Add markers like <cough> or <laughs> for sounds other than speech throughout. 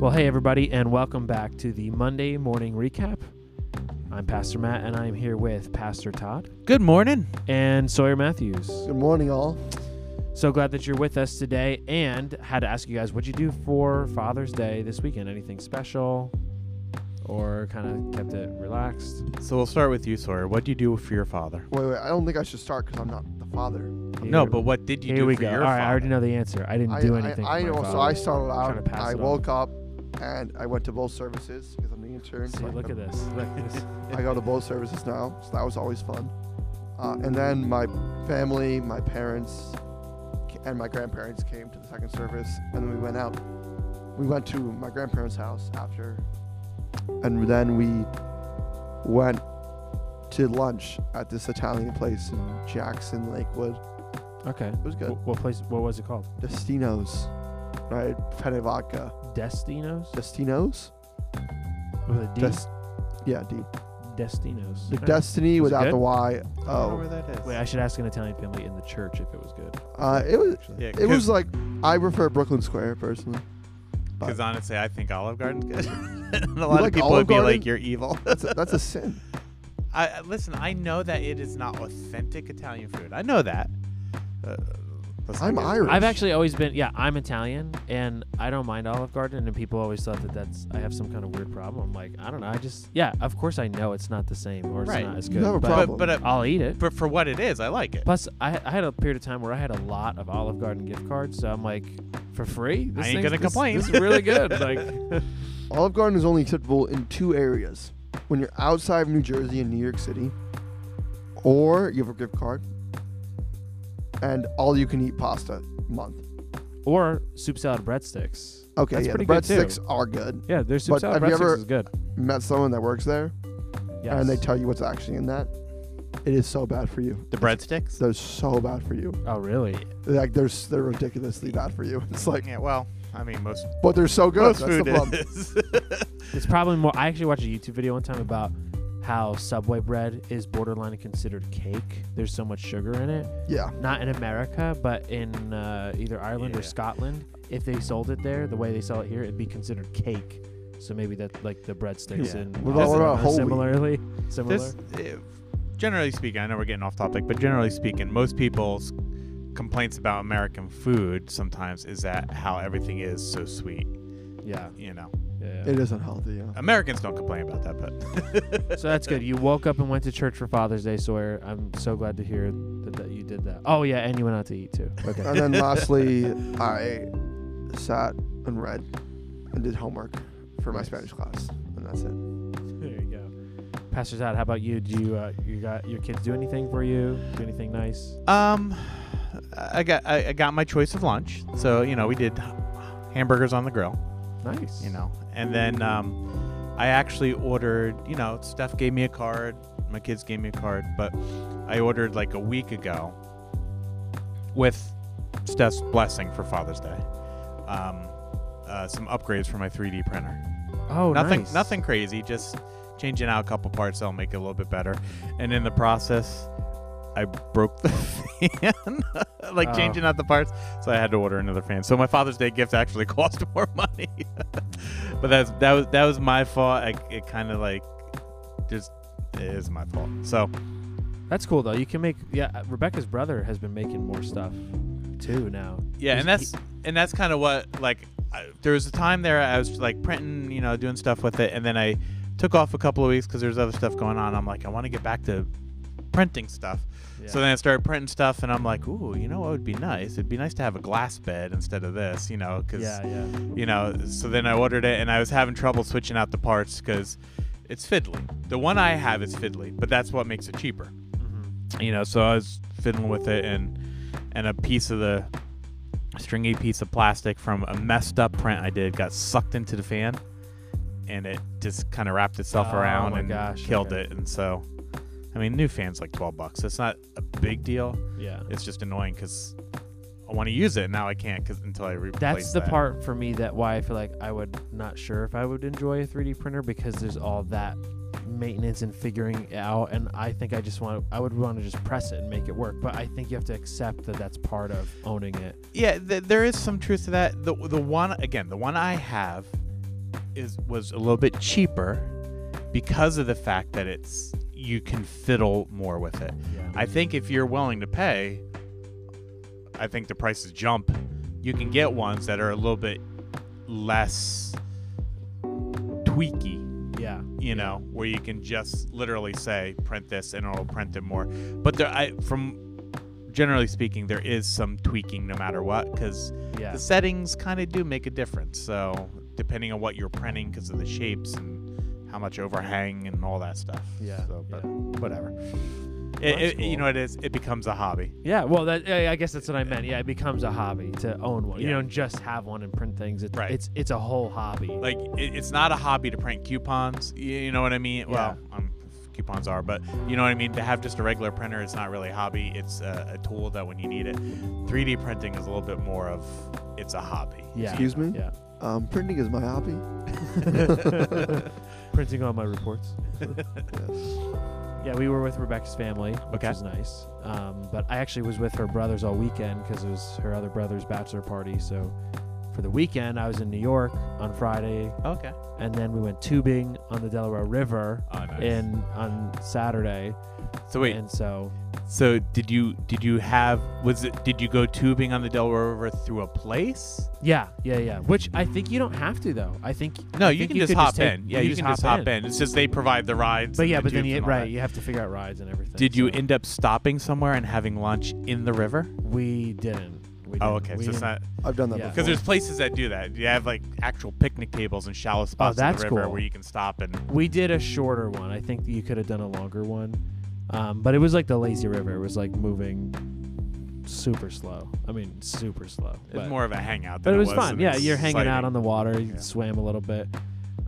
Well, hey, everybody, and welcome back to the Monday morning recap. I'm Pastor Matt, and I'm here with Pastor Todd Good morning. and Sawyer Matthews. Good morning, all. So glad that you're with us today, and had to ask you guys, what'd you do for Father's Day this weekend? Anything special, or kind of kept it relaxed? So we'll start with you, Sawyer. What do you do for your father? Wait, wait. I don't think I should start because I'm not the father. No, Here- but what did you here do we for go. your All right, father? I already know the answer. I didn't I, do anything. I, for my know. So father. I started trying to out. pass I it on. woke up and I went to both services because I'm the intern. See, so look at this. Look at this. <laughs> I go to both services now, so that was always fun. Uh, and then my family, my parents, and my grandparents came to the second service, and then we went out. We went to my grandparents' house after, and then we went to lunch at this Italian place in Jackson, Lakewood. Okay. It was good. Wh- What place? What was it called? Destinos, right? Penne vodka. Destinos. Destinos? With a D. Des- yeah, D. Destinos. The All right. Destiny Was it without good? the Y. I don't know Oh, where that is. Wait, I should ask an Italian family in the church if it was good. uh, it was. yeah, It was like I prefer Brooklyn Square personally. because honestly, I think Olive Garden's good. and <laughs> <laughs> a lot like of people Olive would be Garden? like, "You're evil." <laughs> That's a, that's a sin. I I- listen. I know that it is not authentic Italian food. I know that. Uh, let's I'm not Irish. I've actually always been, yeah, I'm Italian, and I don't mind Olive Garden, and people always thought that that's I have some kind of weird problem. I'm like, I don't know, I just, yeah, of course I know it's not the same or it's Right. not as good. You have a but problem. But but, uh, I'll eat it. but for what it is, I like it. Plus, I, I had a period of time where I had a lot of Olive Garden gift cards, so I'm like, for free, this I ain't gonna this- complain. This is really good. <laughs> like, <laughs> Olive Garden is only acceptable in two areas: when you're outside of New Jersey and New York City, or you have a gift card, and all you can eat pasta month. or soup salad breadsticks. Okay, That's yeah, the pretty good, too. breadsticks are good. Yeah, their soup But salad breadsticks ever- is good. Met someone that works there, Yes. and they tell you what's actually in that. It is so bad for you. The breadsticks. They're so bad for you. oh, really? Like they're they're ridiculously bad for you. <laughs> It's like, yeah. Well, I mean, most but they're so good. most That's food the is. <laughs> It's probably more. I actually watched a YouTube video one time about how Subway bread is borderline considered cake. There's so much sugar in it. Yeah. Not in America, but in uh, either Ireland or Scotland. If they sold it there, the way they sell it here, it'd be considered cake. So maybe that like the breadsticks Yeah. in What about- Austin what about whole wheat? similarly similar. This, uh, generally speaking, I know we're getting off topic, but generally speaking, most people's complaints about American food sometimes is that how everything is so sweet. yeah, You know, yeah. It is unhealthy. Yeah. Americans don't complain about that, but <laughs> so that's good. You woke up and went to church for Father's Day, Sawyer. I'm so glad to hear that, that you did that. Oh yeah, and you went out to eat too. Okay. And then <laughs> lastly, I sat and read and did homework for my Nice. Spanish class, and that's it. There you go. Pastor Todd, how about you? Do you uh, you got your kids do anything for you? Do anything nice? um, I got I, I got my choice of lunch. So you know, we did hamburgers on the grill. Nice. You know, and then um, I actually ordered. You know, Steph gave me a card. My kids gave me a card, but I ordered like a week ago with Steph's blessing for Father's Day. Um, uh, some upgrades for my 3D printer. Oh, nothing, nice. nothing crazy. Just changing out a couple parts that'll make it a little bit better. And in the process, I broke the <laughs> fan, <laughs> like Oh. changing out the parts. So I had to order another fan. So my Father's Day gift actually <laughs> cost more money. but that's that was that was my fault. I, it kind of like just it is my fault. So That's cool though. You can make. Yeah, Rebecca's brother has been making more stuff too now. Yeah, He's- and that's and that's kind of what like I, there was a time there I was like printing, you know, doing stuff with it, and then I took off a couple of weeks because there's other stuff going on. I'm like, I want to get back to printing stuff. he- So then I started printing stuff, and I'm like, ooh, you know what would be nice? It'd be nice to have a glass bed instead of this, you know, because yeah, yeah. you know. So then I ordered it, and I was having trouble switching out the parts because it's fiddly. The one I have is fiddly, but that's what makes it cheaper Mhm. you know so i was fiddling with it and and a piece of the stringy piece of plastic from a messed up print i did got sucked into the fan and it just kind of wrapped itself Oh around my and gosh, killed okay. it and so i mean new fan's like 12 bucks it's not a big deal Yeah. it's just annoying because i want to use it and now i can't cause until i replace That's the that. part for me that why I feel like I would not sure if I would enjoy a 3D printer because there's all that maintenance and figuring it out and I think I just want I would want to just press it and make it work but I think you have to accept that that's part of owning it yeah th- there is some truth to that the the one again the one i have is was a little bit cheaper because of the fact that it's you can fiddle more with it. Yeah. I think if you're willing to pay, I think the prices jump. You can get ones that are a little bit less tweaky, yeah. you know, where you can just literally say print this and it'll print it more. But there, I from generally speaking, there is some tweaking no matter what because Yeah. the settings kind of do make a difference. So depending on what you're printing, because of the shapes and how much overhang and all that stuff. Yeah, So, but yeah. whatever. that's It, it, cool. You know, it is. It becomes a hobby. Yeah, well, that I I guess that's what I meant. Yeah, it becomes a hobby to own one. You Yeah. don't just have one and print things. It's Right. it's it's a whole hobby. Like it, it's not a hobby to print coupons. You, you know what I mean? Well, um, coupons are, but you know what I mean. To have just a regular printer, it's not really a hobby. It's a, a tool that when you need it. 3D printing is a little bit more of it's a hobby. yeah. Excuse me? Yeah. Um, printing is my hobby. <laughs> <laughs> Printing all my reports. <laughs> Yes. Yeah, we were with Rebecca's family, which Okay. was nice. Um, but I actually was with her brothers all weekend because it was her other brother's bachelor party. So for the weekend, I was in New York on Friday, Okay. and then we went tubing on the Delaware River Oh, nice. in on Saturday. so wait, and so so did you did you have was it did you go tubing on the Delaware River through a place? yeah, yeah, yeah. Which I think you don't have to though. I think No, I you think can just hop take- in. Yeah, you, can hop just hop in. It's just they provide the rides. But yeah, the but then you right, that. you have to figure out rides and everything. Did you end up stopping somewhere and having lunch in the river? We didn't. We Oh, okay. We So it's didn't- I've done that Yeah. before. because there's places that do that. You have like actual picnic tables and shallow spots in that's the river cool. where you can stop and. We did a shorter one. I think you could have done a longer one. Um, but it was like the lazy river. It was like moving super slow. I mean, super slow. It's But, more of a hangout. but it was was fun. Yeah, you're hanging out on the water. You Yeah. swam a little bit.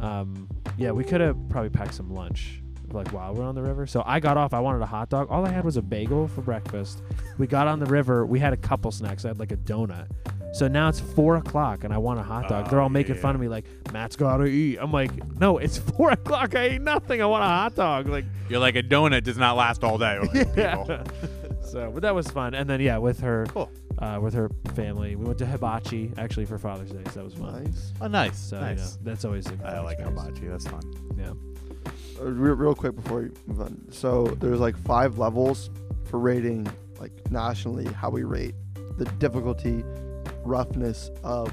Um, yeah, we could have probably packed some lunch like while we're on the river. So I got off. I wanted a hot dog. All I had was a bagel for breakfast. We got on the river. We had a couple snacks. I had like a donut. So now it's four o'clock and I want a hot dog. They're Oh, all making yeah. fun of me like, Matt's gotta eat. I'm like, no, it's <laughs> four o'clock. I ate nothing. I want a hot dog. Like, You're like a donut does not last all day. <laughs> Yeah. <laughs> so, but that was fun. And then yeah, with her, Cool. uh, with her family, we went to Hibachi actually for Father's Day. So that was fun. nice. Oh, nice. So nice. you know, that's always a I like experience. hibachi. That's fun. Yeah. Uh, real, real quick before we move on. So there's like five levels for rating, like nationally, how we rate the difficulty, roughness of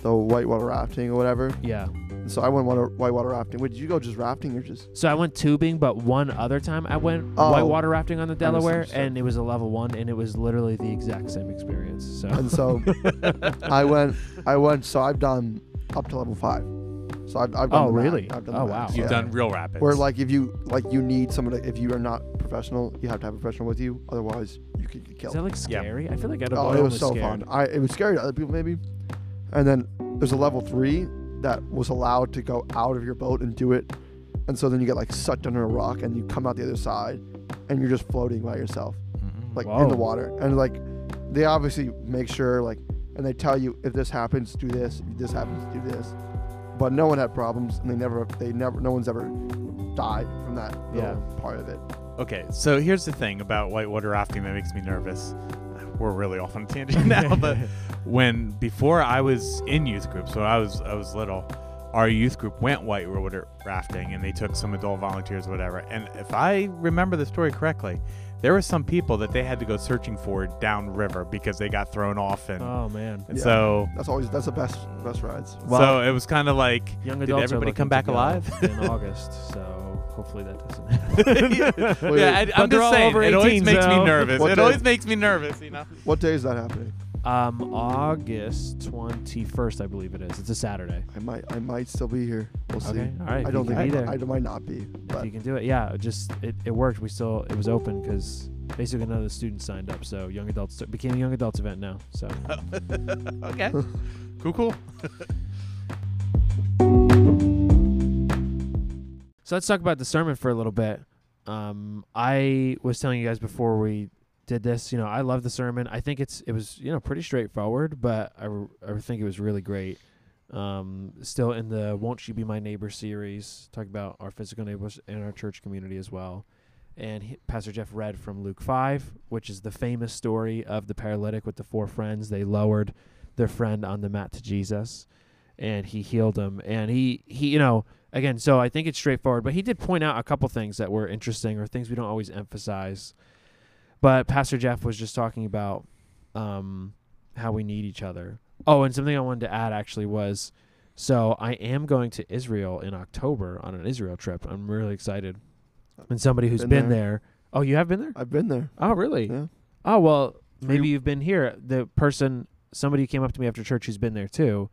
the whitewater rafting or whatever. Yeah. So I went water, whitewater rafting. Wait, did you go just rafting or just? So I went tubing, but one other time I went Oh. whitewater rafting on the Delaware, and it was a level one, and it was literally the exact same experience. So And so <laughs> I went, I went. So I've done up to level five. So I've, I've oh, done. Oh, the max. really? I've done Oh, the wow. max, You've yeah. done real rapids. Where like if you like you need someone to, if you are not professional, you have to have a professional with you. Otherwise, you could get killed. is killed. that like Yeah. scary? I feel like I'd have Oh, it was so scared. fun. I it was scary to other people maybe. And then there's a level three that was allowed to go out of your boat and do it. And so then you get like sucked under a rock and you come out the other side and you're just floating by yourself, Mm-mm. like in the water. And like they obviously make sure like and they tell you if this happens, do this, if this happens, do this. But no one had problems and they never they never no one's ever died from that Yeah. part of it. Okay, so here's the thing about whitewater rafting that makes me nervous. We're really off on a tangent <laughs> now, but <laughs> when before I was in youth group, so I was I was little, our youth group went whitewater rafting and they took some adult volunteers, whatever. And if I remember the story correctly, there were some people that they had to go searching for downriver because they got thrown off and, Oh man. and Yeah. so That's always that's the best best rides. Well- so it was kind of like Young did adults everybody come back alive? in <laughs> August, so hopefully that doesn't <laughs> happen. yeah, yeah <laughs> I, i'm just saying over it always 18, makes so- me nervous. What it day- always makes me nervous, you know. What day is that happening? Um, August twenty first, I believe it is. It's a Saturday. I might I might still be here. We'll see. Okay, all right. I don't think can be I. I, might not be, if but you can do it, yeah. it Just it, it worked. We still it was open because basically none of the students signed up. So young adults it became a young adults event now. So <laughs> okay. <laughs> cool, cool. So let's talk about the sermon for a little bit. Um, I was telling you guys before we did this, you know, I love the sermon. I think it's it was you know pretty straightforward, but I, I think it was really great. Um, still in the "Won't You Be My Neighbor" series, talk about our physical neighbors and our church community as well. And he, Pastor Jeff read from Luke five, which is the famous story of the paralytic with the four friends. They lowered their friend on the mat to Jesus, and he healed him. And he he you know again, so I think it's straightforward. But he did point out a couple things that were interesting or things we don't always emphasize. But Pastor Jeff was just talking about um, how we need each other. Oh, and something I wanted to add actually was so I am going to Israel in October on an Israel trip. I'm really excited. And somebody who's Been been, there. there. Oh, you have been there? I've been there. Oh, really? Yeah. Oh, well, maybe you've been here. The person, somebody came up to me after church who's been there too.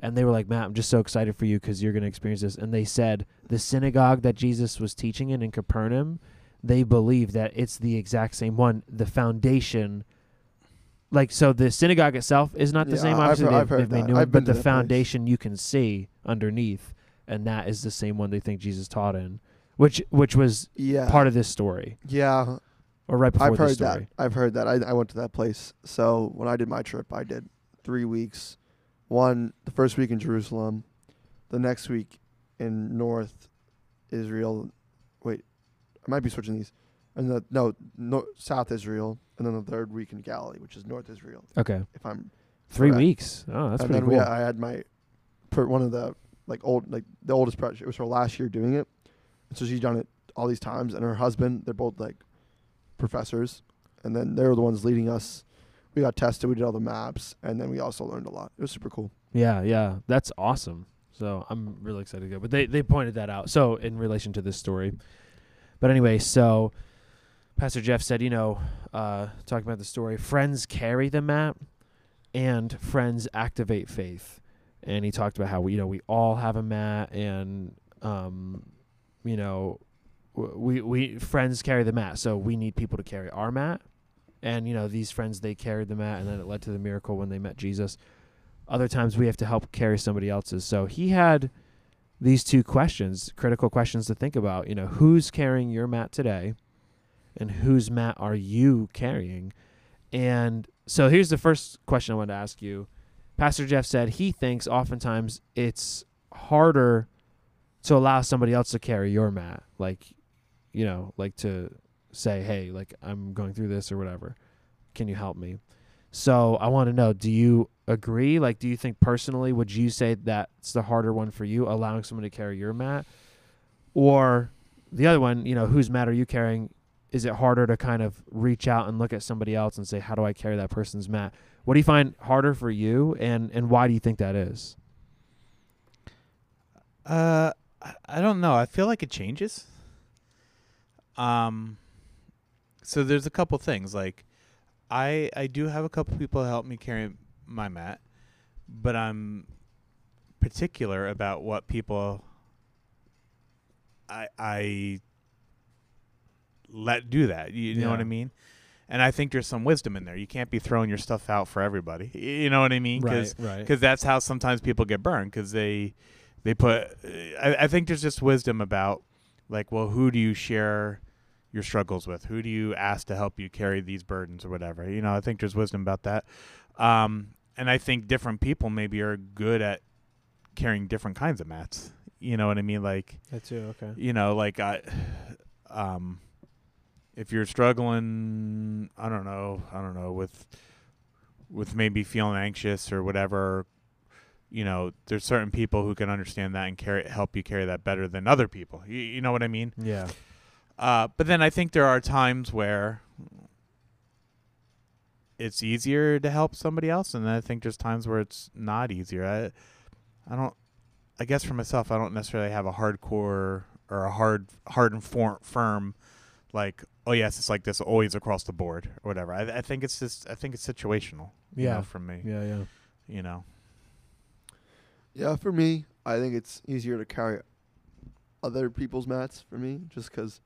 And they were like, Matt, I'm just so excited for you because you're going to experience this. And they said the synagogue that Jesus was teaching in in Capernaum, they believe that it's the exact same one. The foundation, like, so the synagogue itself is not the Yeah, same. I've Obviously, heard- they've, I've heard they've made that. new one, I've but the that place. foundation you can see underneath, and that is the same one they think Jesus taught in, which which was Yeah. part of this story, yeah. or right before I've heard story. that. I've heard that. I, I went to that place. So when I did my trip, I did three weeks. One, the first week in Jerusalem, the next week in North Israel. I might be switching these. And the no, no South Israel, and then the third week in Galilee, which is North Israel. Okay. If I'm Three correct. weeks. Oh, that's and pretty then cool. we, I had my, per one of the like old like the oldest project. It was her last year doing it, and so she's done it all these times. And her husband, they're both like professors, and then they were the ones leading us. We got tested. We did all the maps, and then we also learned a lot. It was super cool. yeah, yeah, that's awesome. So I'm really excited to go. But they they pointed that out. So in relation to this story, but anyway, so Pastor Jeff said, you know, uh, talking about the story, friends carry the map, and friends activate faith. And he talked about how we, you know, we all have a mat, and um, you know, we we friends carry the mat, so we need people to carry our mat. And you know, these friends they carried the mat, and then it led to the miracle when they met Jesus. Other times we have to help carry somebody else's. So he had these two questions, critical questions to think about. You know, who's carrying your mat today, and whose mat are you carrying? And so here's the first question I wanted to ask you. Pastor Jeff said he thinks oftentimes it's harder to allow somebody else to carry your mat, like, you know, like to say, hey, like I'm going through this or whatever. Can you help me? So I want to know, do you agree? Like, do you think personally, would you say that's the harder one for you, allowing someone to carry your mat? Or the other one, you know, whose mat are you carrying? Is it harder to kind of reach out and look at somebody else and say, how do I carry that person's mat? What do you find harder for you, and and why do you think that is? Uh, I- I don't know. I feel like it changes. Um, so there's a couple things. Like, I I do have a couple people help me carry my mat, but I'm particular about what people I I let do that. You, know what I mean? And I think there's some wisdom in there. You can't be throwing your stuff out for everybody. You know what I mean? 'Cause right. because that's how sometimes people get burned because they they put I, I think there's just wisdom about like well who do you share your struggles with who do you ask to help you carry these burdens or whatever you know i think there's wisdom about that um, and i think different people maybe are good at carrying different kinds of mats you know what i mean like That too. Okay. you know like i um if you're struggling i don't know i don't know with with maybe feeling anxious or whatever you know there's certain people who can understand that and carry help you carry that better than other people you, you know what i mean Yeah. Uh but then i think there are times where it's easier to help somebody else and then i think there's times where it's not easier i i don't i guess for myself i don't necessarily have a hardcore or a hard hard and for, firm like oh yes it's like this always across the board or whatever i, I think it's just i think it's situational you Yeah. know, from me Yeah. Yeah. you know Yeah, for me, I think it's easier to carry other people's mats for me, just because.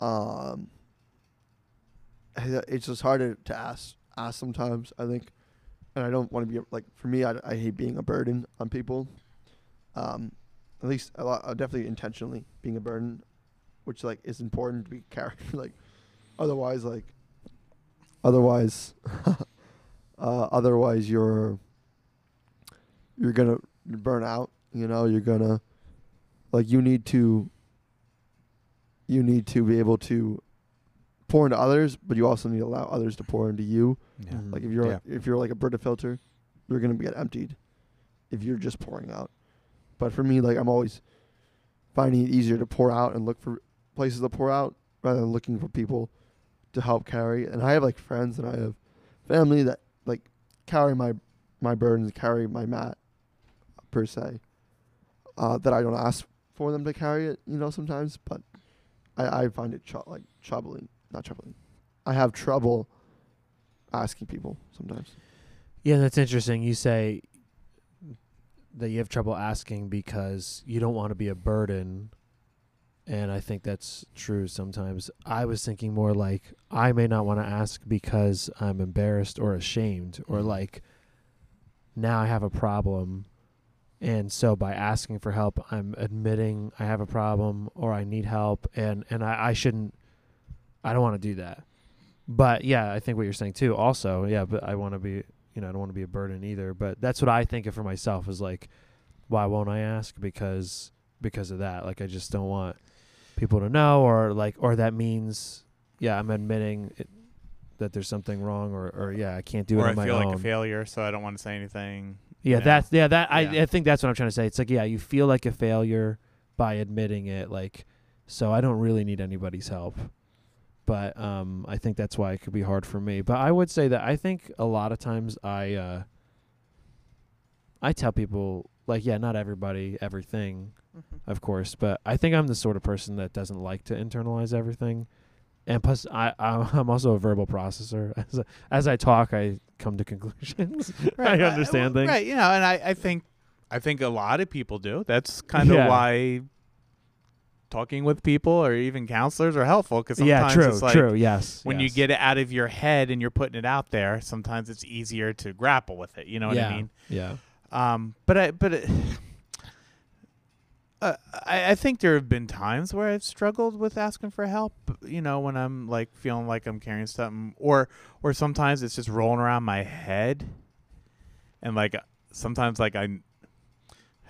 Um. It's just hard to ask ask sometimes. I think, and I don't want to be like for me. I, I hate being a burden on people. Um, at least a lot. Uh, definitely intentionally being a burden, which like is important to be <laughs> carried. like, otherwise, like, otherwise, <laughs> uh, otherwise you're you're gonna burn out. You know, you're gonna like you need to you need to be able to pour into others, but you also need to allow others to pour into you. yeah Mhm. Like if you're Yeah. if you're like a Brita filter, you're gonna get emptied. if you're just pouring out. But for me, like I'm always finding it easier to pour out and look for places to pour out rather than looking for people to help carry. And I have like friends and I have family that like carry my my burdens, carry my mat per se. Uh, that I don't ask for them to carry it, you know, sometimes, but I, I find it tr- like troubling, not troubling. I have trouble asking people sometimes. Yeah, that's interesting. You say that you have trouble asking because you don't want to be a burden. And I think that's true sometimes. I was thinking more like I may not want to ask because I'm embarrassed or ashamed or mm-hmm. like now I have a problem. And so by asking for help, I'm admitting I have a problem or I need help and, and I, I shouldn't I don't want to do that. But yeah, I think what you're saying too also, yeah, but I want to be you know, I don't want to be a burden either. But that's what I think of for myself is like, why won't I ask? Because because of that. Like I just don't want people to know, or like, or that means, yeah, I'm admitting it, that there's something wrong, or or yeah, I can't do or it I on my feel like a failure, so I don't want to say anything. Yeah, know? that's yeah, that I Yeah. I think that's what I'm trying to say. It's like yeah, you feel like a failure by admitting it. Like, so I don't really need anybody's help. But um, I think that's why it could be hard for me. But I would say that I think a lot of times I uh, I tell people like yeah, not everybody everything, of course, but I think I'm the sort of person that doesn't like to internalize everything. And plus, I <laughs> I'm also a verbal processor. <laughs> As as I talk, I come to <laughs> conclusions. I uh, understand well, things. Right, you know, and I, I think I think a lot of people do. That's kind of Yeah. why talking with people or even counselors are helpful because sometimes yeah, true, it's like true. Yes. when you get it out of your head and you're putting it out there, sometimes it's easier to grapple with it. You know what yeah, I mean? Yeah. Um, but I, but it, I, I think there have been times where I've struggled with asking for help. You know, when I'm like feeling like I'm carrying something, or or sometimes it's just rolling around my head, and like sometimes like I.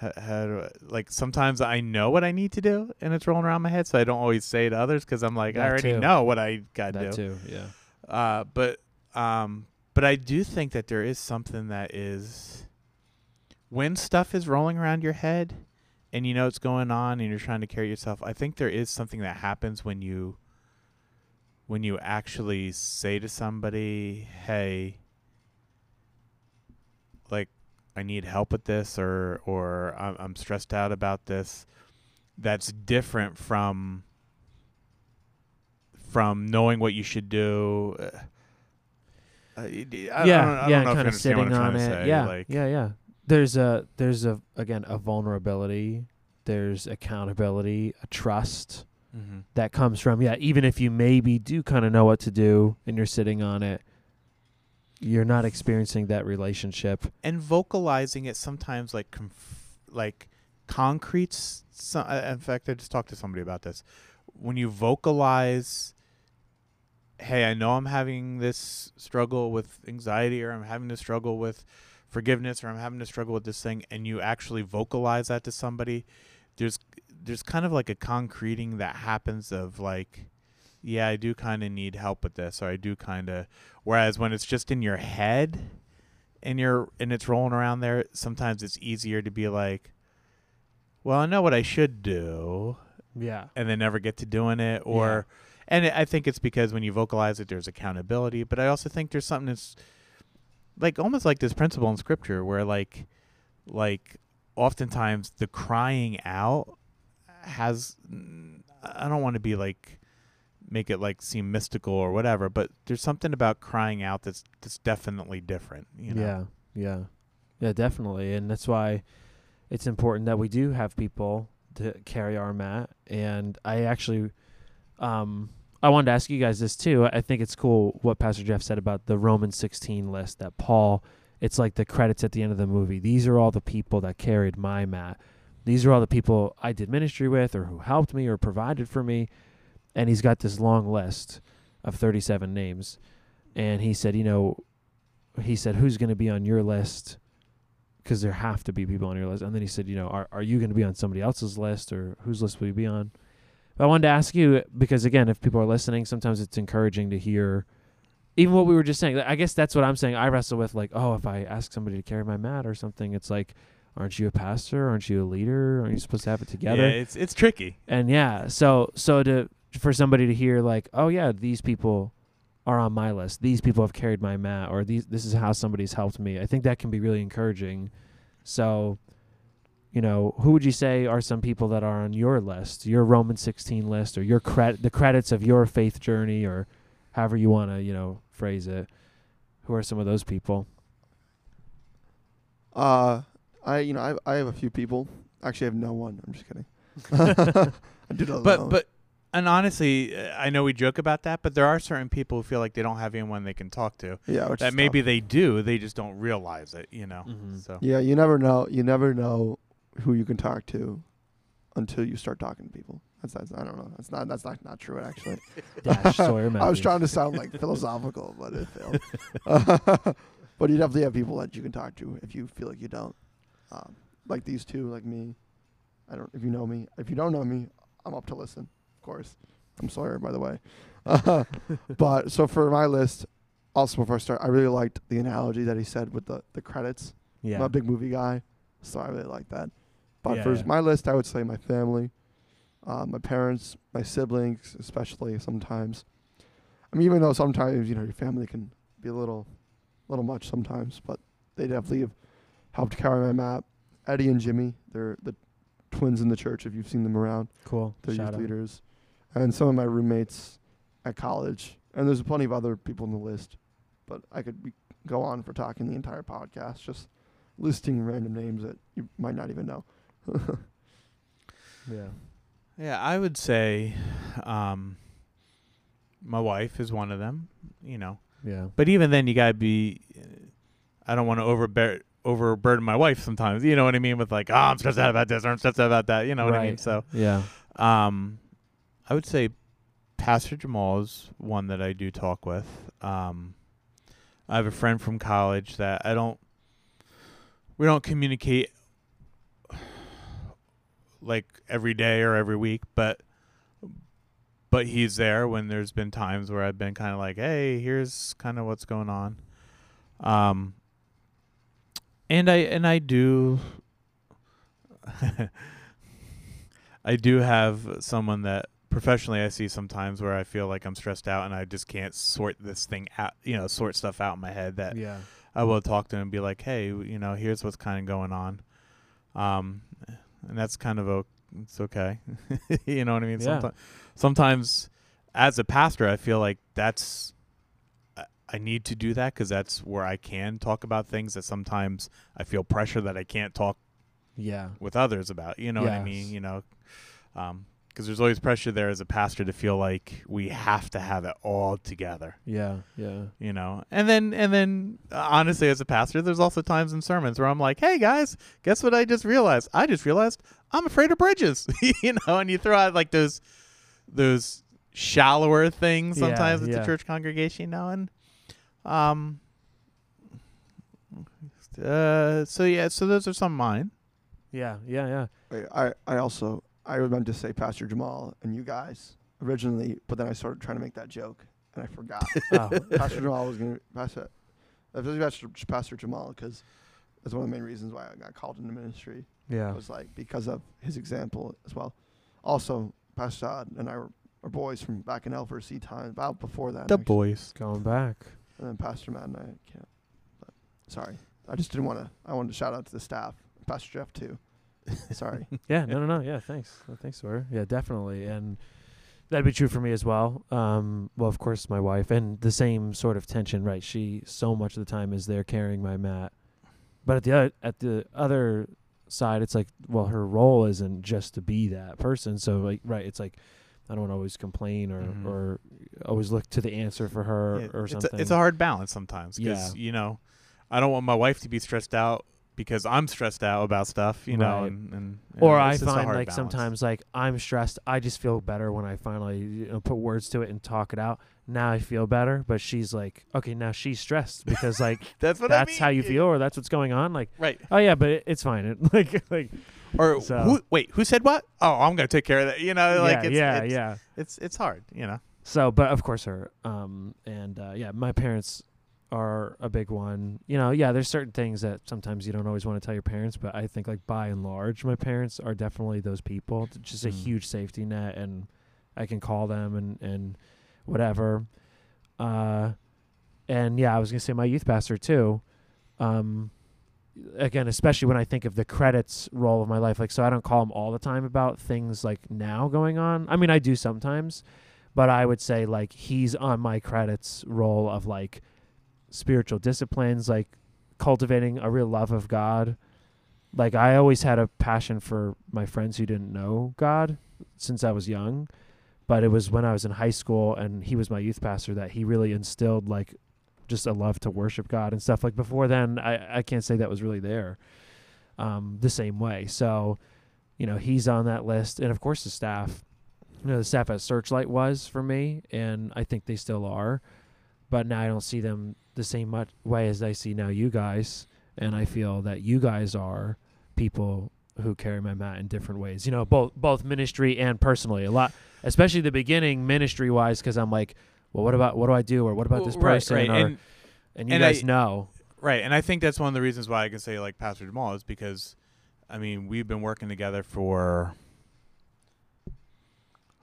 How, how do I, like sometimes I know what I need to do and it's rolling around my head, so I don't always say it to others because I'm like I already too. know what I got to That do. too. Yeah. Uh, but um, but I do think that there is something that is when stuff is rolling around your head and you know what's going on and you're trying to carry yourself. I think there is something that happens when you when you actually say to somebody, "Hey, like I need help with this or or I'm, I'm stressed out about this." That's different from from knowing what you should do. Uh, I, I yeah, don't, I yeah, don't know if kind of sitting on it. yeah, like, yeah, yeah. There's a there's a again a vulnerability. There's accountability, a trust mhm. that comes from yeah. Even if you maybe do kind of know what to do and you're sitting on it, you're not experiencing that relationship. and vocalizing it sometimes like conf- like concretes. So, uh, in fact, I just talked to somebody about this. When you vocalize, hey, I know I'm having this struggle with anxiety, or I'm having this struggle with forgiveness, or I'm having to struggle with this thing, and you actually vocalize that to somebody, there's there's kind of like a concreting that happens of like, yeah, I do kind of need help with this, or I do kind of. Whereas when it's just in your head, and you're and it's rolling around there, sometimes it's easier to be like, well, I know what I should do, Yeah. and then never get to doing it, or. And I think it's because when you vocalize it, there's accountability. But I also think there's something that's like almost like this principle in scripture where like like oftentimes the crying out has I don't want to be like make it like seem mystical or whatever, but there's something about crying out that's that's definitely different. You know? Yeah, yeah, yeah, definitely, and that's why it's important that we do have people to carry our mat. And I actually, um, I wanted to ask you guys this too. I think it's cool what Pastor Jeff said about the Roman 16 list that Paul. It's like the credits at the end of the movie. These are all the people that carried my mat. These are all the people I did ministry with, or who helped me, or provided for me. And he's got this long list of 37 names. And he said, you know, he said, "Who's going to be on your list?" Because there have to be people on your list. And then he said, "You know, are are you going to be on somebody else's list, or whose list will you be on?" But I wanted to ask you because again, if people are listening, sometimes it's encouraging to hear, even what we were just saying. I guess that's what I'm saying. I wrestle with like, oh, if I ask somebody to carry my mat or something, it's like aren't you a pastor? Aren't you a leader? Aren't you supposed to have it together? Yeah, it's it's tricky. and yeah, so so to for somebody to hear like, oh yeah, these people are on my list. These people have carried my mat, or these this is how somebody's helped me. I think that can be really encouraging. So, you know, who would you say are some people that are on your list, your Roman sixteen list, or your credit the credits of your faith journey, or however you want to you know phrase it? Who are some of those people? Uh, I you know I I have a few people. Actually, I have no one. I'm just kidding. <laughs> I do not But know. but and honestly, uh, I know we joke about that, but there are certain people who feel like they don't have anyone they can talk to. yeah, which That is maybe tough. they do, they just don't realize it. You know. Mhm. So Yeah, you never know. You never know who you can talk to until you start talking to people. That's, that's I don't know. That's not that's not not true actually. <laughs> Dash Sawyer <laughs> I was trying to sound like philosophical, but it failed. <laughs> but you definitely have people that you can talk to if you feel like you don't. Um, like these two, like me. I don't. If you know me, if you don't know me, I'm up to listen. Of course, I'm Sawyer, by the way. but so for my list, also before I start, I really liked the analogy that he said with the the credits. yeah. I'm a big movie guy, so I really like that. But Yeah, for yeah. my list, I would say my family, uh, my parents, my siblings, especially sometimes. I mean, even though sometimes you know your family can be a little, little much sometimes, but they definitely have helped carry my map. Eddie and Jimmy, they're the twins in the church. If you've seen them around, cool. they're Shout youth out. leaders, and some of my roommates at college. And there's plenty of other people on the list, but I could be, go on for talking the entire podcast, just listing random names that you might not even know. <laughs> Yeah. yeah, I would say, um, my wife is one of them. You know, Yeah. but even then, you gotta be. I don't want to overbear overburden my wife sometimes. You know what I mean? With like, oh, I'm stressed out about this, or I'm stressed out about that. You know what I mean? So, Yeah. um, I would say Pastor Jamal is one that I do talk with. Um, I have a friend from college that I don't. We don't communicate like every day or every week, but but he's there when there's been times where I've been kind of like, "Hey, here's kind of what's going on." Um and I and I do <laughs> I do have someone that professionally I see sometimes where I feel like I'm stressed out and I just can't sort this thing out, you know, sort stuff out in my head that Yeah. I will talk to him and be like, "Hey, you know, here's what's kind of going on." Um and that's kind of o- it's okay. <laughs> you know what I mean? Yeah. Someti- sometimes as a pastor, I feel like that's I- I need to do that cuz that's where I can talk about things that sometimes I feel pressure that I can't talk Yeah. with others about. You know what I Yes. mean? You know, um, because there's always pressure there as a pastor to feel like we have to have it all together. Yeah. Yeah. You know, and then and then uh, honestly, as a pastor, there's also times in sermons where I'm like, "Hey guys, guess what? I just realized. I just realized I'm afraid of bridges." <laughs> you know, and you throw out like those those shallower things Yeah, sometimes with yeah. the church congregation. You know, and um. Uh, so yeah, so those are some of mine. Yeah. Yeah. Yeah. I, I also I was meant to say Pastor Jamal and you guys originally, but then I started trying to make that joke and I forgot. <laughs> Oh. Pastor Jamal was gonna Pastor, I was Pastor, Pastor Jamal because that's one of the main reasons why I got called into ministry. yeah. was like because of his example as well. Also, Pastor Todd and I were, are boys from back in LVRC time, about before that. The actually. boys. Going back. And then Pastor Matt and I can't. But sorry, I just didn't want to. I wanted to shout out to the staff, Pastor Jeff too. <laughs> Sorry. <laughs> Yeah. No. No. No. Yeah. Thanks. Uh, Thanks, Sawyer. Yeah. Definitely. And that'd be true for me as well. Um. Well, of course, my wife, and the same sort of tension. Right. She so much of the time is there carrying my mat, but at the other at the other side, it's like, well, her role isn't just to be that person. So like, right. It's like. I don't always complain or, Mhm. or always look to the answer for her Yeah, or it's something. A, it's a hard balance sometimes because Yeah. you know, I don't want my wife to be stressed out because I'm stressed out about stuff, you know, Right. and, and you or I it's just a find like balance. sometimes like I'm stressed. I just feel better when I finally you know, put words to it and talk it out. Now I feel better, but she's like, okay, now she's stressed because like <laughs> that's what I mean. how you feel or that's what's going on. Like, right? oh yeah, but it, it's fine. It, <laughs> like, like Or So- who? Wait, who said what? Oh, I'm gonna take care of that. You know, like yeah, it's, yeah, it's, yeah. It's it's hard. You know. So, but of course her, um, and uh, yeah, my parents are a big one. You know, yeah, there's certain things that sometimes you don't always want to tell your parents, but I think like by and large, my parents are definitely those people. It's just a Mm. huge safety net, and I can call them and and whatever. Uh, and yeah, I was gonna say my youth pastor too. Um, again, especially when I think of the credits roll of my life, like so, I don't call him all the time about things like now going on. I mean, I do sometimes, but I would say like he's on my credits roll of like spiritual disciplines, like cultivating a real love of God. Like I always had a passion for my friends who didn't know God since I was young, but it was when I was in high school and he was my youth pastor that he really instilled like just a love to worship God and stuff. Like before then, I I can't say that was really there, um, the same way. So, you know, he's on that list, and of course the staff. You know, the staff at Searchlight was for me, and I think they still are. But now I don't see them the same much way as I see now you guys, and I feel that you guys are people who carry my mat in different ways. You know, both both ministry and personally. A lot, especially the beginning ministry wise, because I'm like, well, what about what do I do, or what about this Well, right, person, right. or And, and you and guys I- know, right, and I think that's one of the reasons why I can say like Pastor Jamal is because, I mean, we've been working together for.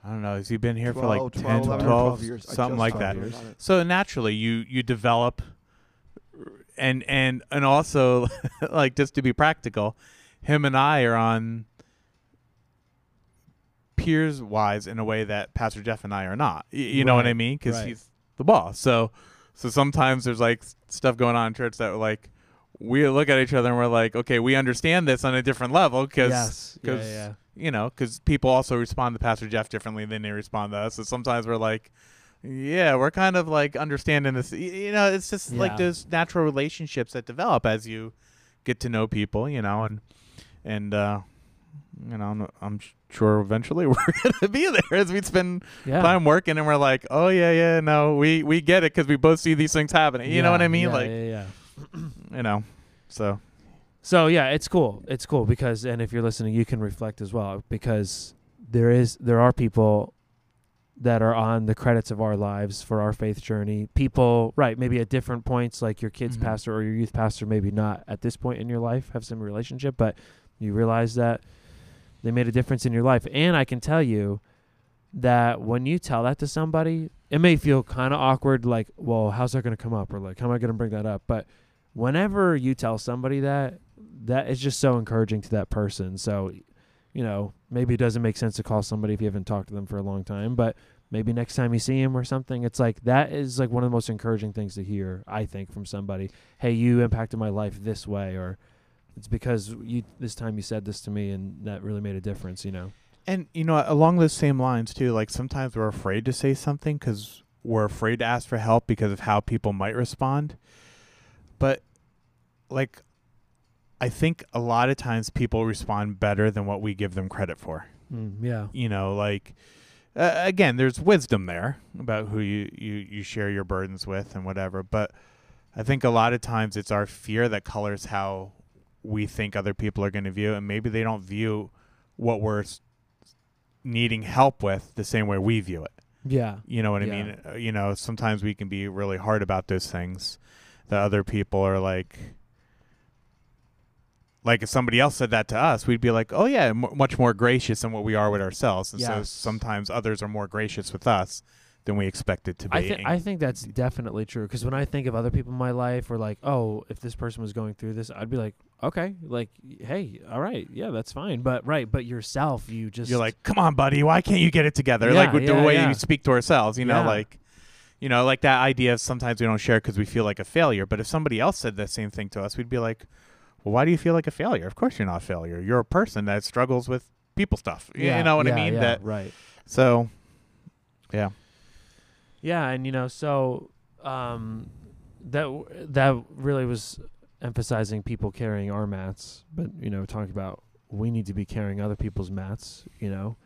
I don't know. Has he been here for like 12, 10, 12, 12, 12 years. Something like that? on it. So naturally, you you develop, and and and also, <laughs> like just to be practical, him and I are on peers wise in a way that Pastor Jeff and I are not. Y- You know what I mean? Because right. he's the boss. So so sometimes there's like stuff going on in church that like we look at each other and we're like, okay, we understand this on a different level because yes, yeah, 'cause- yeah, you know, because people also respond to Pastor Jeff differently than they respond to us. So sometimes we're like, yeah, we're kind of like understanding this. You know, it's just like those natural relationships that develop as you get to know people. You know, and and uh, you know, I'm- I'm sure eventually <laughs> we're gonna be there as we spend yeah. time working, and we're like, oh yeah, yeah, no, we we get it because we both see these things happening. You know what I mean? yeah, like, yeah, yeah. you know, so So yeah, it's cool. It's cool because, and if you're listening, you can reflect as well because there is there are people that are on the credits of our lives for our faith journey. People, right? Maybe at different points, like your kids' Mhm. pastor or your youth pastor, maybe not at this point in your life have some relationship, but you realize that they made a difference in your life. And I can tell you that when you tell that to somebody, it may feel kind of awkward, like, well, how's that going to come up, or like, how am I going to bring that up? But whenever you tell somebody that, that is just so encouraging to that person. So, you know, maybe it doesn't make sense to call somebody if you haven't talked to them for a long time, but maybe next time you see him or something, it's like that is like one of the most encouraging things to hear, I think, from somebody. Hey, you impacted my life this way, or it's because you this time you said this to me and that really made a difference, you know. And you know, along those same lines too, like sometimes we're afraid to say something because we're afraid to ask for help because of how people might respond. But like, I think a lot of times people respond better than what we give them credit for. Mm, yeah. You know, like uh, again, there's wisdom there about who you, you you share your burdens with and whatever. But I think a lot of times it's our fear that colors how we think other people are going to view, and maybe they don't view what we're needing help with the same way we view it. Yeah. You know what I mean? Uh, You know, sometimes we can be really hard about those things that other people are like. Like if somebody else said that to us, we'd be like, "Oh yeah, m- much more gracious than what we are with ourselves." And so sometimes others are more gracious with us than we expected to be. I think I think that's definitely true because when I think of other people in my life, or like, oh, if this person was going through this, I'd be like, okay, like, hey, all right, yeah, that's fine. But right, but yourself, you just You're like, "Come on, buddy, why can't you get it together?" Yeah, like with the way yeah. we speak to ourselves, you know, Yeah. like you know, like that idea of sometimes we don't share because we feel like a failure. But if somebody else said the same thing to us, we'd be like, "Well, why do you feel like a failure? Of course you're not a failure. You're a person that struggles with people stuff. Yeah, you know what yeah, I mean? Yeah, that right. so, yeah, Yeah, and you know, so um, that that really was emphasizing people carrying our mats, but you know, talking about we need to be carrying other people's mats, you know,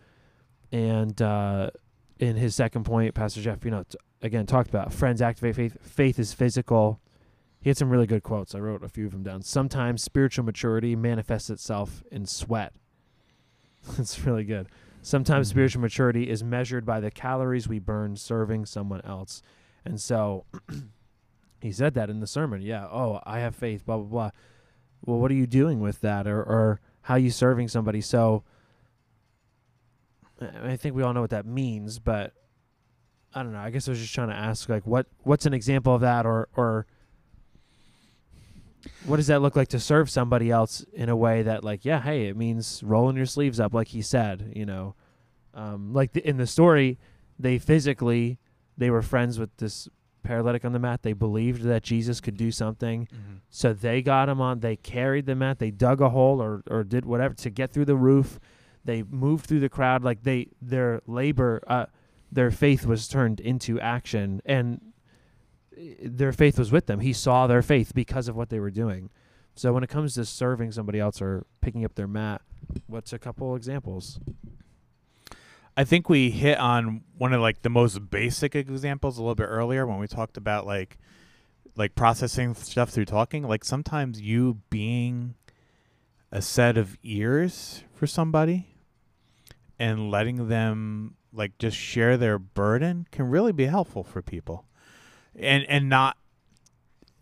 and uh, in his second point, Pastor Jeff, you know, t- again talked about friends activate faith. Faith is physical. He had some really good quotes. I wrote a few of them down. Sometimes spiritual maturity manifests itself in sweat. <laughs> That's really good. Sometimes Mhm. spiritual maturity is measured by the calories we burn serving someone else. And so <clears throat> he said that in the sermon. Yeah. Oh, I have faith. Blah blah blah. Well, what are you doing with that, or or how are you serving somebody? So, I I think we all know what that means, but I don't know. I guess I was just trying to ask, like, what what's an example of that, or or what does that look like to serve somebody else in a way that, like, yeah, hey, it means rolling your sleeves up, like he said, you know, um, like the, in the story, they physically they were friends with this paralytic on the mat. They believed that Jesus could do something. So they got him on. They carried the mat. They dug a hole or or did whatever to get through the roof. They moved through the crowd. Like they their labor, uh, their faith was turned into action, and their faith was with them. He saw their faith because of what they were doing. So when it comes to serving somebody else or picking up their mat, what's a couple examples? I think we hit on one of like the most basic examples a little bit earlier when we talked about like like processing stuff through talking. Like sometimes you being a set of ears for somebody and letting them like just share their burden can really be helpful for people. And and not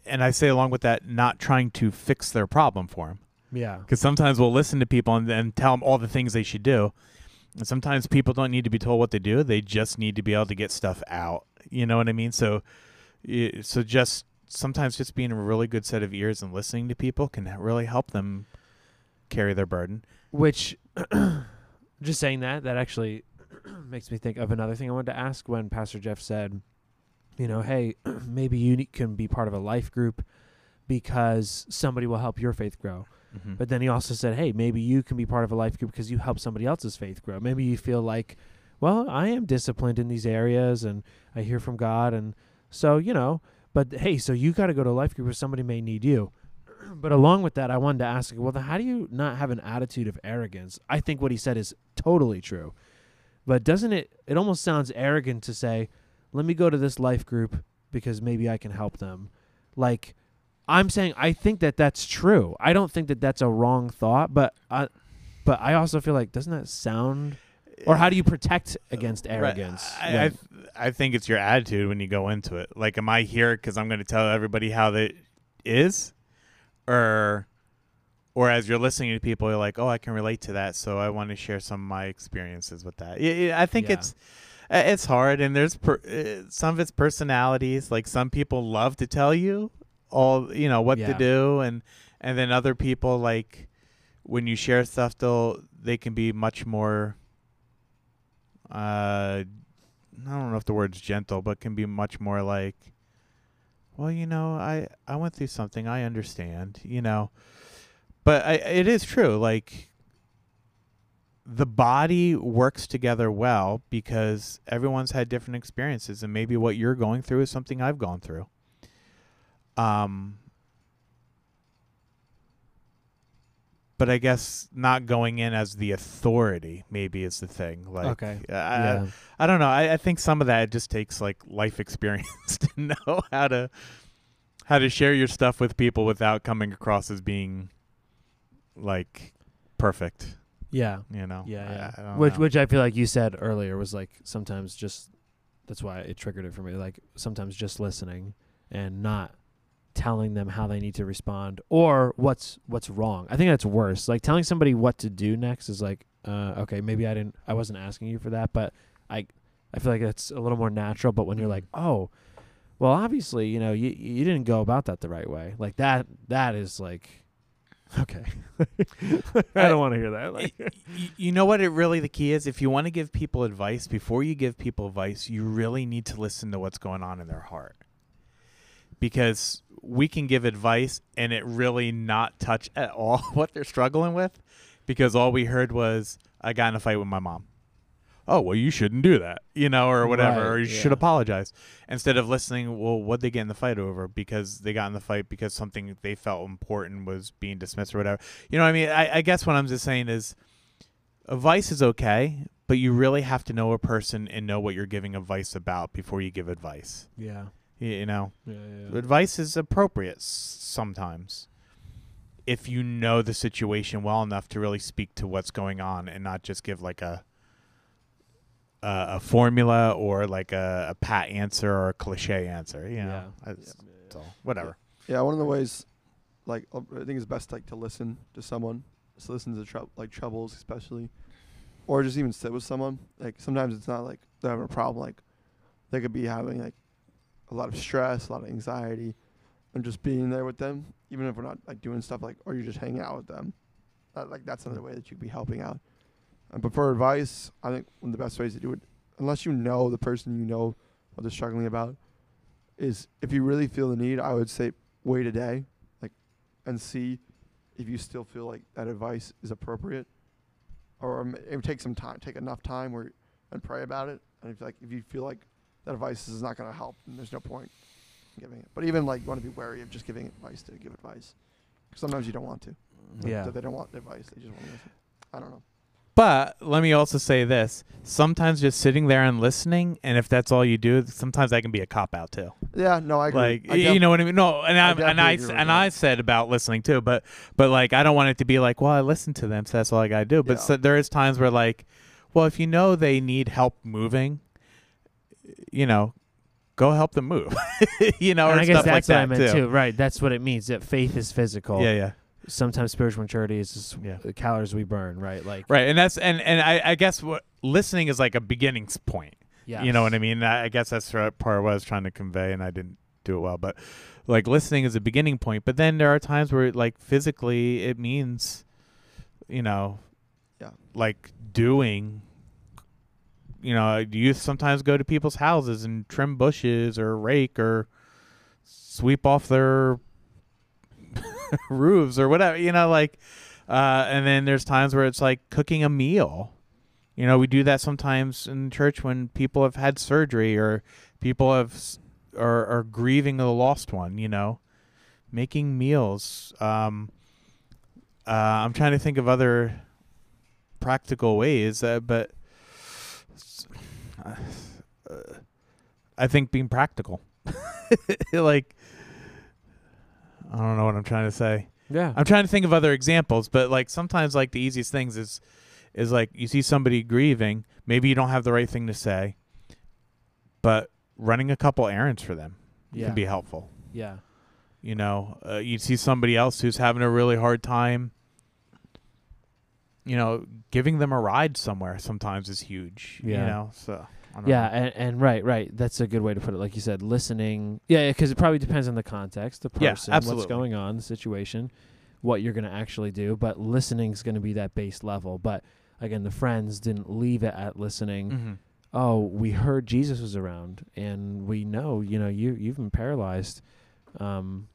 and I say along with that not trying to fix their problem for them Yeah. because sometimes we'll listen to people and then tell them all the things they should do. And sometimes people don't need to be told what to do; they just need to be able to get stuff out. You know what I mean? So, so just sometimes just being a really good set of ears and listening to people can really help them carry their burden. Which, <clears throat> just saying that, that actually <clears throat> makes me think of another thing I wanted to ask when Pastor Jeff said, you know, hey, <clears throat> maybe you can be part of a life group because somebody will help your faith grow. Mm-hmm. But then he also said, hey, maybe you can be part of a life group because you help somebody else's faith grow. Maybe you feel like, well, I am disciplined in these areas and I hear from God. And so, you know, but hey, so you got to go to a life group where somebody may need you. <clears throat> But along with that, I wanted to ask, well, then how do you not have an attitude of arrogance? I think what he said is totally true. But doesn't it, it almost sounds arrogant to say, let me go to this life group because maybe I can help them. Like, I'm saying I think that that's true. I don't think that that's a wrong thought, but I, but I also feel like doesn't that sound or how do you protect against Right. arrogance? I, when- I, I think it's your attitude when you go into it. Like, am I here because I'm going to tell everybody how that is, or, or as you're listening to people, you're like, oh, I can relate to that, so I want to share some of my experiences with that. Yeah, yeah, I think Yeah. it's uh, it's hard, and there's per, uh, some of its personalities. Like some people love to tell you all, you know, what Yeah. to do, and and then other people like when you share stuff, they'll they can be much more uh I don't know if the word's gentle, but can be much more like well, you know, I I went through something, I understand, you know. But I it is true like the body works together well because everyone's had different experiences and maybe what you're going through is something I've gone through. Um but I guess not going in as the authority maybe is the thing. Like, Okay. I, yeah. I don't know. I, I think some of that just takes like life experience <laughs> to know how to how to share your stuff with people without coming across as being like perfect. Yeah. You know. Yeah, I- yeah. I don't which know. which I feel like you said earlier was like sometimes just that's why it triggered it for me. Like sometimes just listening and not telling them how they need to respond or what's what's wrong. I think that's worse. Like telling somebody what to do next is like, uh, okay, maybe I didn't I wasn't asking you for that, but I I feel like that's a little more natural. But when you're like, oh, well, obviously, you know, you you didn't go about that the right way. Like that that is like, okay, <laughs> I don't want to hear that. Like, you know what it really the key is? If you want to give people advice before you give people advice you really need to listen to what's going on in their heart. Because we can give advice and it really not touch at all <laughs> what they're struggling with because all we heard was i got in a fight with my mom oh well you shouldn't do that you know or whatever Right, or you yeah. should apologize instead of listening well what they get in the fight over? Because they got in the fight because something they felt important was being dismissed or whatever. You know what i mean? I, I guess what i'm just saying is advice is okay but you really have to know a person and know what you're giving advice about before you give advice. Yeah, you, you know? Yeah, yeah. advice is appropriate sometimes if you know the situation well enough to really speak to what's going on and not just give like a a, a formula or like a, a pat answer or a cliche answer you know Yeah. It's- So whatever. Yeah, one of the ways, like uh, I think it's best like to listen to someone, So listen to trou- like troubles especially, or just even sit with someone. Like sometimes it's not like they're having a problem. Like they could be having like a lot of stress, a lot of anxiety, and just being there with them, even if we're not like doing stuff like, or you're just hanging out with them. Uh, like that's another way that you could be helping out. But for advice, I think one of the best ways to do it, unless you know the person, you know what they're struggling about, is if you really feel the need, I would say wait a day, like, and see if you still feel like that advice is appropriate, or um, it would take some time, take enough time, where and pray about it. And if like if you feel like that advice is not going to help, then there's no point in giving it. But even like you want to be wary of just giving advice to give advice, 'Cause sometimes you don't want to. Yeah. They don't want advice; they just want to listen. I don't know. But let me also say this: sometimes just sitting there and listening, and if that's all you do, sometimes that can be a cop out too. Yeah, no, I agree. Like I y- def- you know what I mean? No, and I, and I and that. I said about listening too, but but like I don't want it to be like, well, I listen to them, so that's all I gotta do. But Yeah. so, there is times where like, well, if you know they need help moving, you know, go help them move. <laughs> you know, and or I guess stuff that's like what I meant too. too. Right. That's what it means. That faith is physical. Yeah, yeah. Sometimes spiritual maturity is just Yeah. the calories we burn. Right. Like. Right, and that's and and I, I guess what listening is like a beginning s- point. Yeah. You know what I mean? I, I guess that's part of what I was trying to convey, and I didn't do it well. But like listening is a beginning point, but then there are times where like physically it means, you know, Yeah. like doing. You know, youth sometimes go to people's houses and trim bushes or rake or sweep off their <laughs> roofs or whatever. You know, like, uh, and then there's times where it's like cooking a meal. You know, we do that sometimes in church when people have had surgery or people have are are grieving a lost one. You know, making meals. Um, uh, I'm trying to think of other practical ways, uh, but <sighs> I think being practical, <laughs> like I don't know what I'm trying to say. Yeah. I'm trying to think of other examples, but like sometimes like the easiest things is is like you see somebody grieving, maybe you don't have the right thing to say, but running a couple errands for them yeah. can be helpful. yeah. You know, uh, you see somebody else who's having a really hard time. You know, giving them a ride somewhere sometimes is huge. yeah. You know, so Yeah, and, and right, right. That's a good way to put it. Like you said, listening. Yeah, because it probably depends on the context, the Yeah, person, what's going on, the situation, what you're going to actually do. But listening is going to be that base level. But again, the friends didn't leave it at listening. hmm Oh, we heard Jesus was around, and we know, you know, you you've been paralyzed. Um,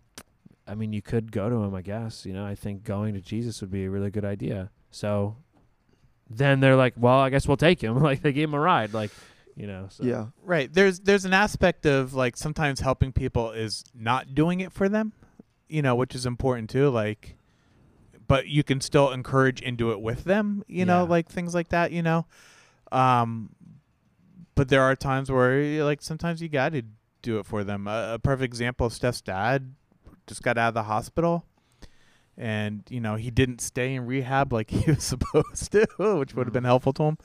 I mean, you could go to him, I guess. You know, I think going to Jesus would be a really good idea. So then they're like, well, I guess we'll take him. <laughs> like they gave him a ride, like you know. So. Yeah, Right. There's there's an aspect of like sometimes helping people is not doing it for them, you know, which is important too. Like, but you can still encourage and do it with them, you know, like things like that, you know. Um, but there are times where like sometimes you got to do it for them. A, a perfect example: Steph's dad just got out of the hospital. And you know he didn't stay in rehab like <laughs> he was supposed to, which would have been helpful to him.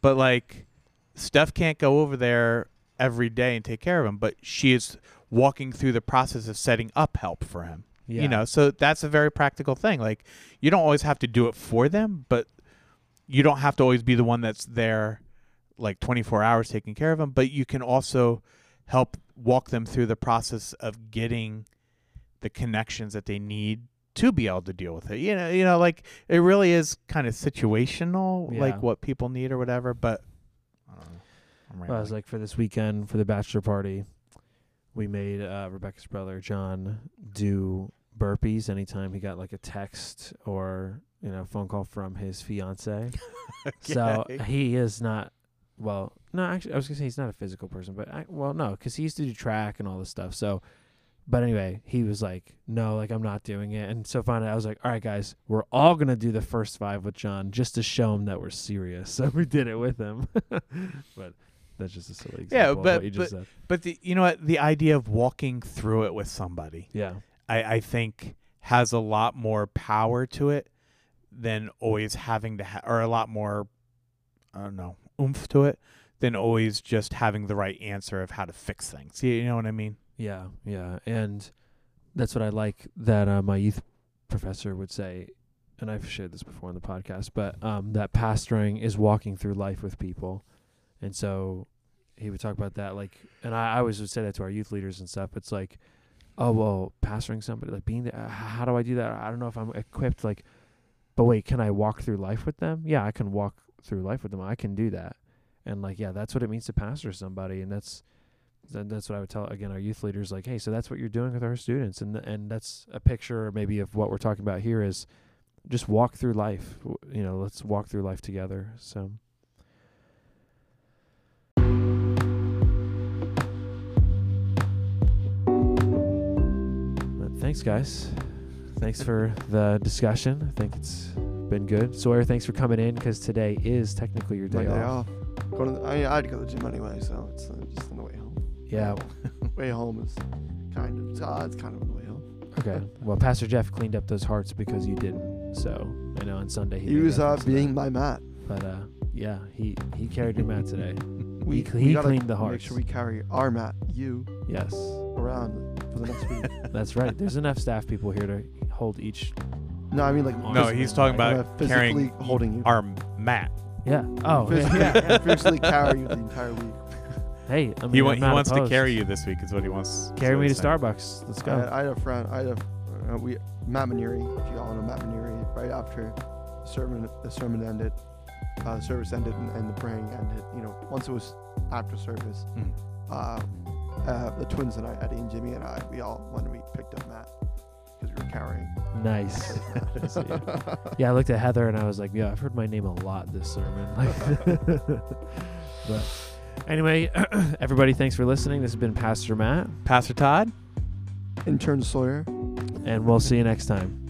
But like, Steph can't go over there every day and take care of him, but she is walking through the process of setting up help for him. Yeah. You know, so that's a very practical thing. Like, you don't always have to do it for them, but you don't have to always be the one that's there like 24 hours taking care of them, but you can also help walk them through the process of getting the connections that they need to be able to deal with it. You know, you know, like it really is kind of situational, Yeah. like what people need or whatever. But I don't know. I'm I was like for this weekend for the bachelor party, we made uh, Rebecca's brother John do burpees anytime he got like a text or you know phone call from his fiance. <laughs> So he is not. Well, no, actually, I was gonna say he's not a physical person, but I, well, no, because he used to do track and all this stuff. So, but anyway, he was like, "No, like I'm not doing it." And so finally, I was like, "All right, guys, we're all gonna do the first five with John just to show him that we're serious." <laughs> So we did it with him. <laughs> but that's just a silly example. Yeah, of but- what you just said. But the, you know what? The idea of walking through it with somebody, Yeah, I, I think, has a lot more power to it than always having to, ha- or a lot more, I don't know, oomph to it than always just having the right answer of how to fix things. You, you know what I mean? Yeah, yeah, and that's what I like that uh, my youth professor would say, and I've shared this before on the podcast, but um, that pastoring is walking through life with people, and so he would talk about that, like, and I, I always would say that to our youth leaders and stuff. It's like, oh well, pastoring somebody, like being uh, how do I do that? I don't know if I'm equipped, like, but wait, can I walk through life with them? Yeah, I can walk through life with them. I can do that, and like, yeah, that's what it means to pastor somebody, and that's then that's what I would tell again our youth leaders like hey so that's what you're doing with our students and and that's a picture maybe of what we're talking about here is just walk through life you know let's walk through life together so thanks guys thanks for the discussion I think it's been good Sawyer thanks for coming in because today is technically your day, day off. off. To the, I, mean, I had to go to the gym anyway, so it's uh, just on the way home. Yeah <laughs> way home is kind of uh, it's kind of on the way home. Okay. <laughs> Well, Pastor Jeff cleaned up those hearts because you didn't. So I know on Sunday he, He made was uh, reference to being that. my mat. But uh, yeah, he he carried your mat today. <laughs> We, cl- we he gotta cleaned the Make hearts. sure we carry our mat, you, Yes, around for the next week. that's right. There's enough staff people here to hold each. No, I mean like No, Physically, he's talking right? about Uh, physically carrying holding you. our mat. Yeah. Oh. physically, yeah. physically carry you the entire week. Hey, I mean, He, wa- he not wants to carry you this week. Is what he wants. Carry me to saying. Starbucks. Let's I, go. had- I had a friend. I had a uh, we Matt Maneri, if you all know Matt Maneri, right after the sermon the sermon ended, uh, the service ended and, and the praying ended. You know, once it was after service, Mm. uh, uh, the twins and I, Eddie and Jimmy and I, we all when we picked up Matt because we were carrying. Nice. So, yeah. <laughs> <laughs> yeah, I looked at Heather and I was like, yeah, I've heard my name a lot this sermon. Like, <laughs> but anyway, <clears throat> everybody, thanks for listening. This has been Pastor Matt, Pastor Todd. Intern Sawyer. and we'll see you next time.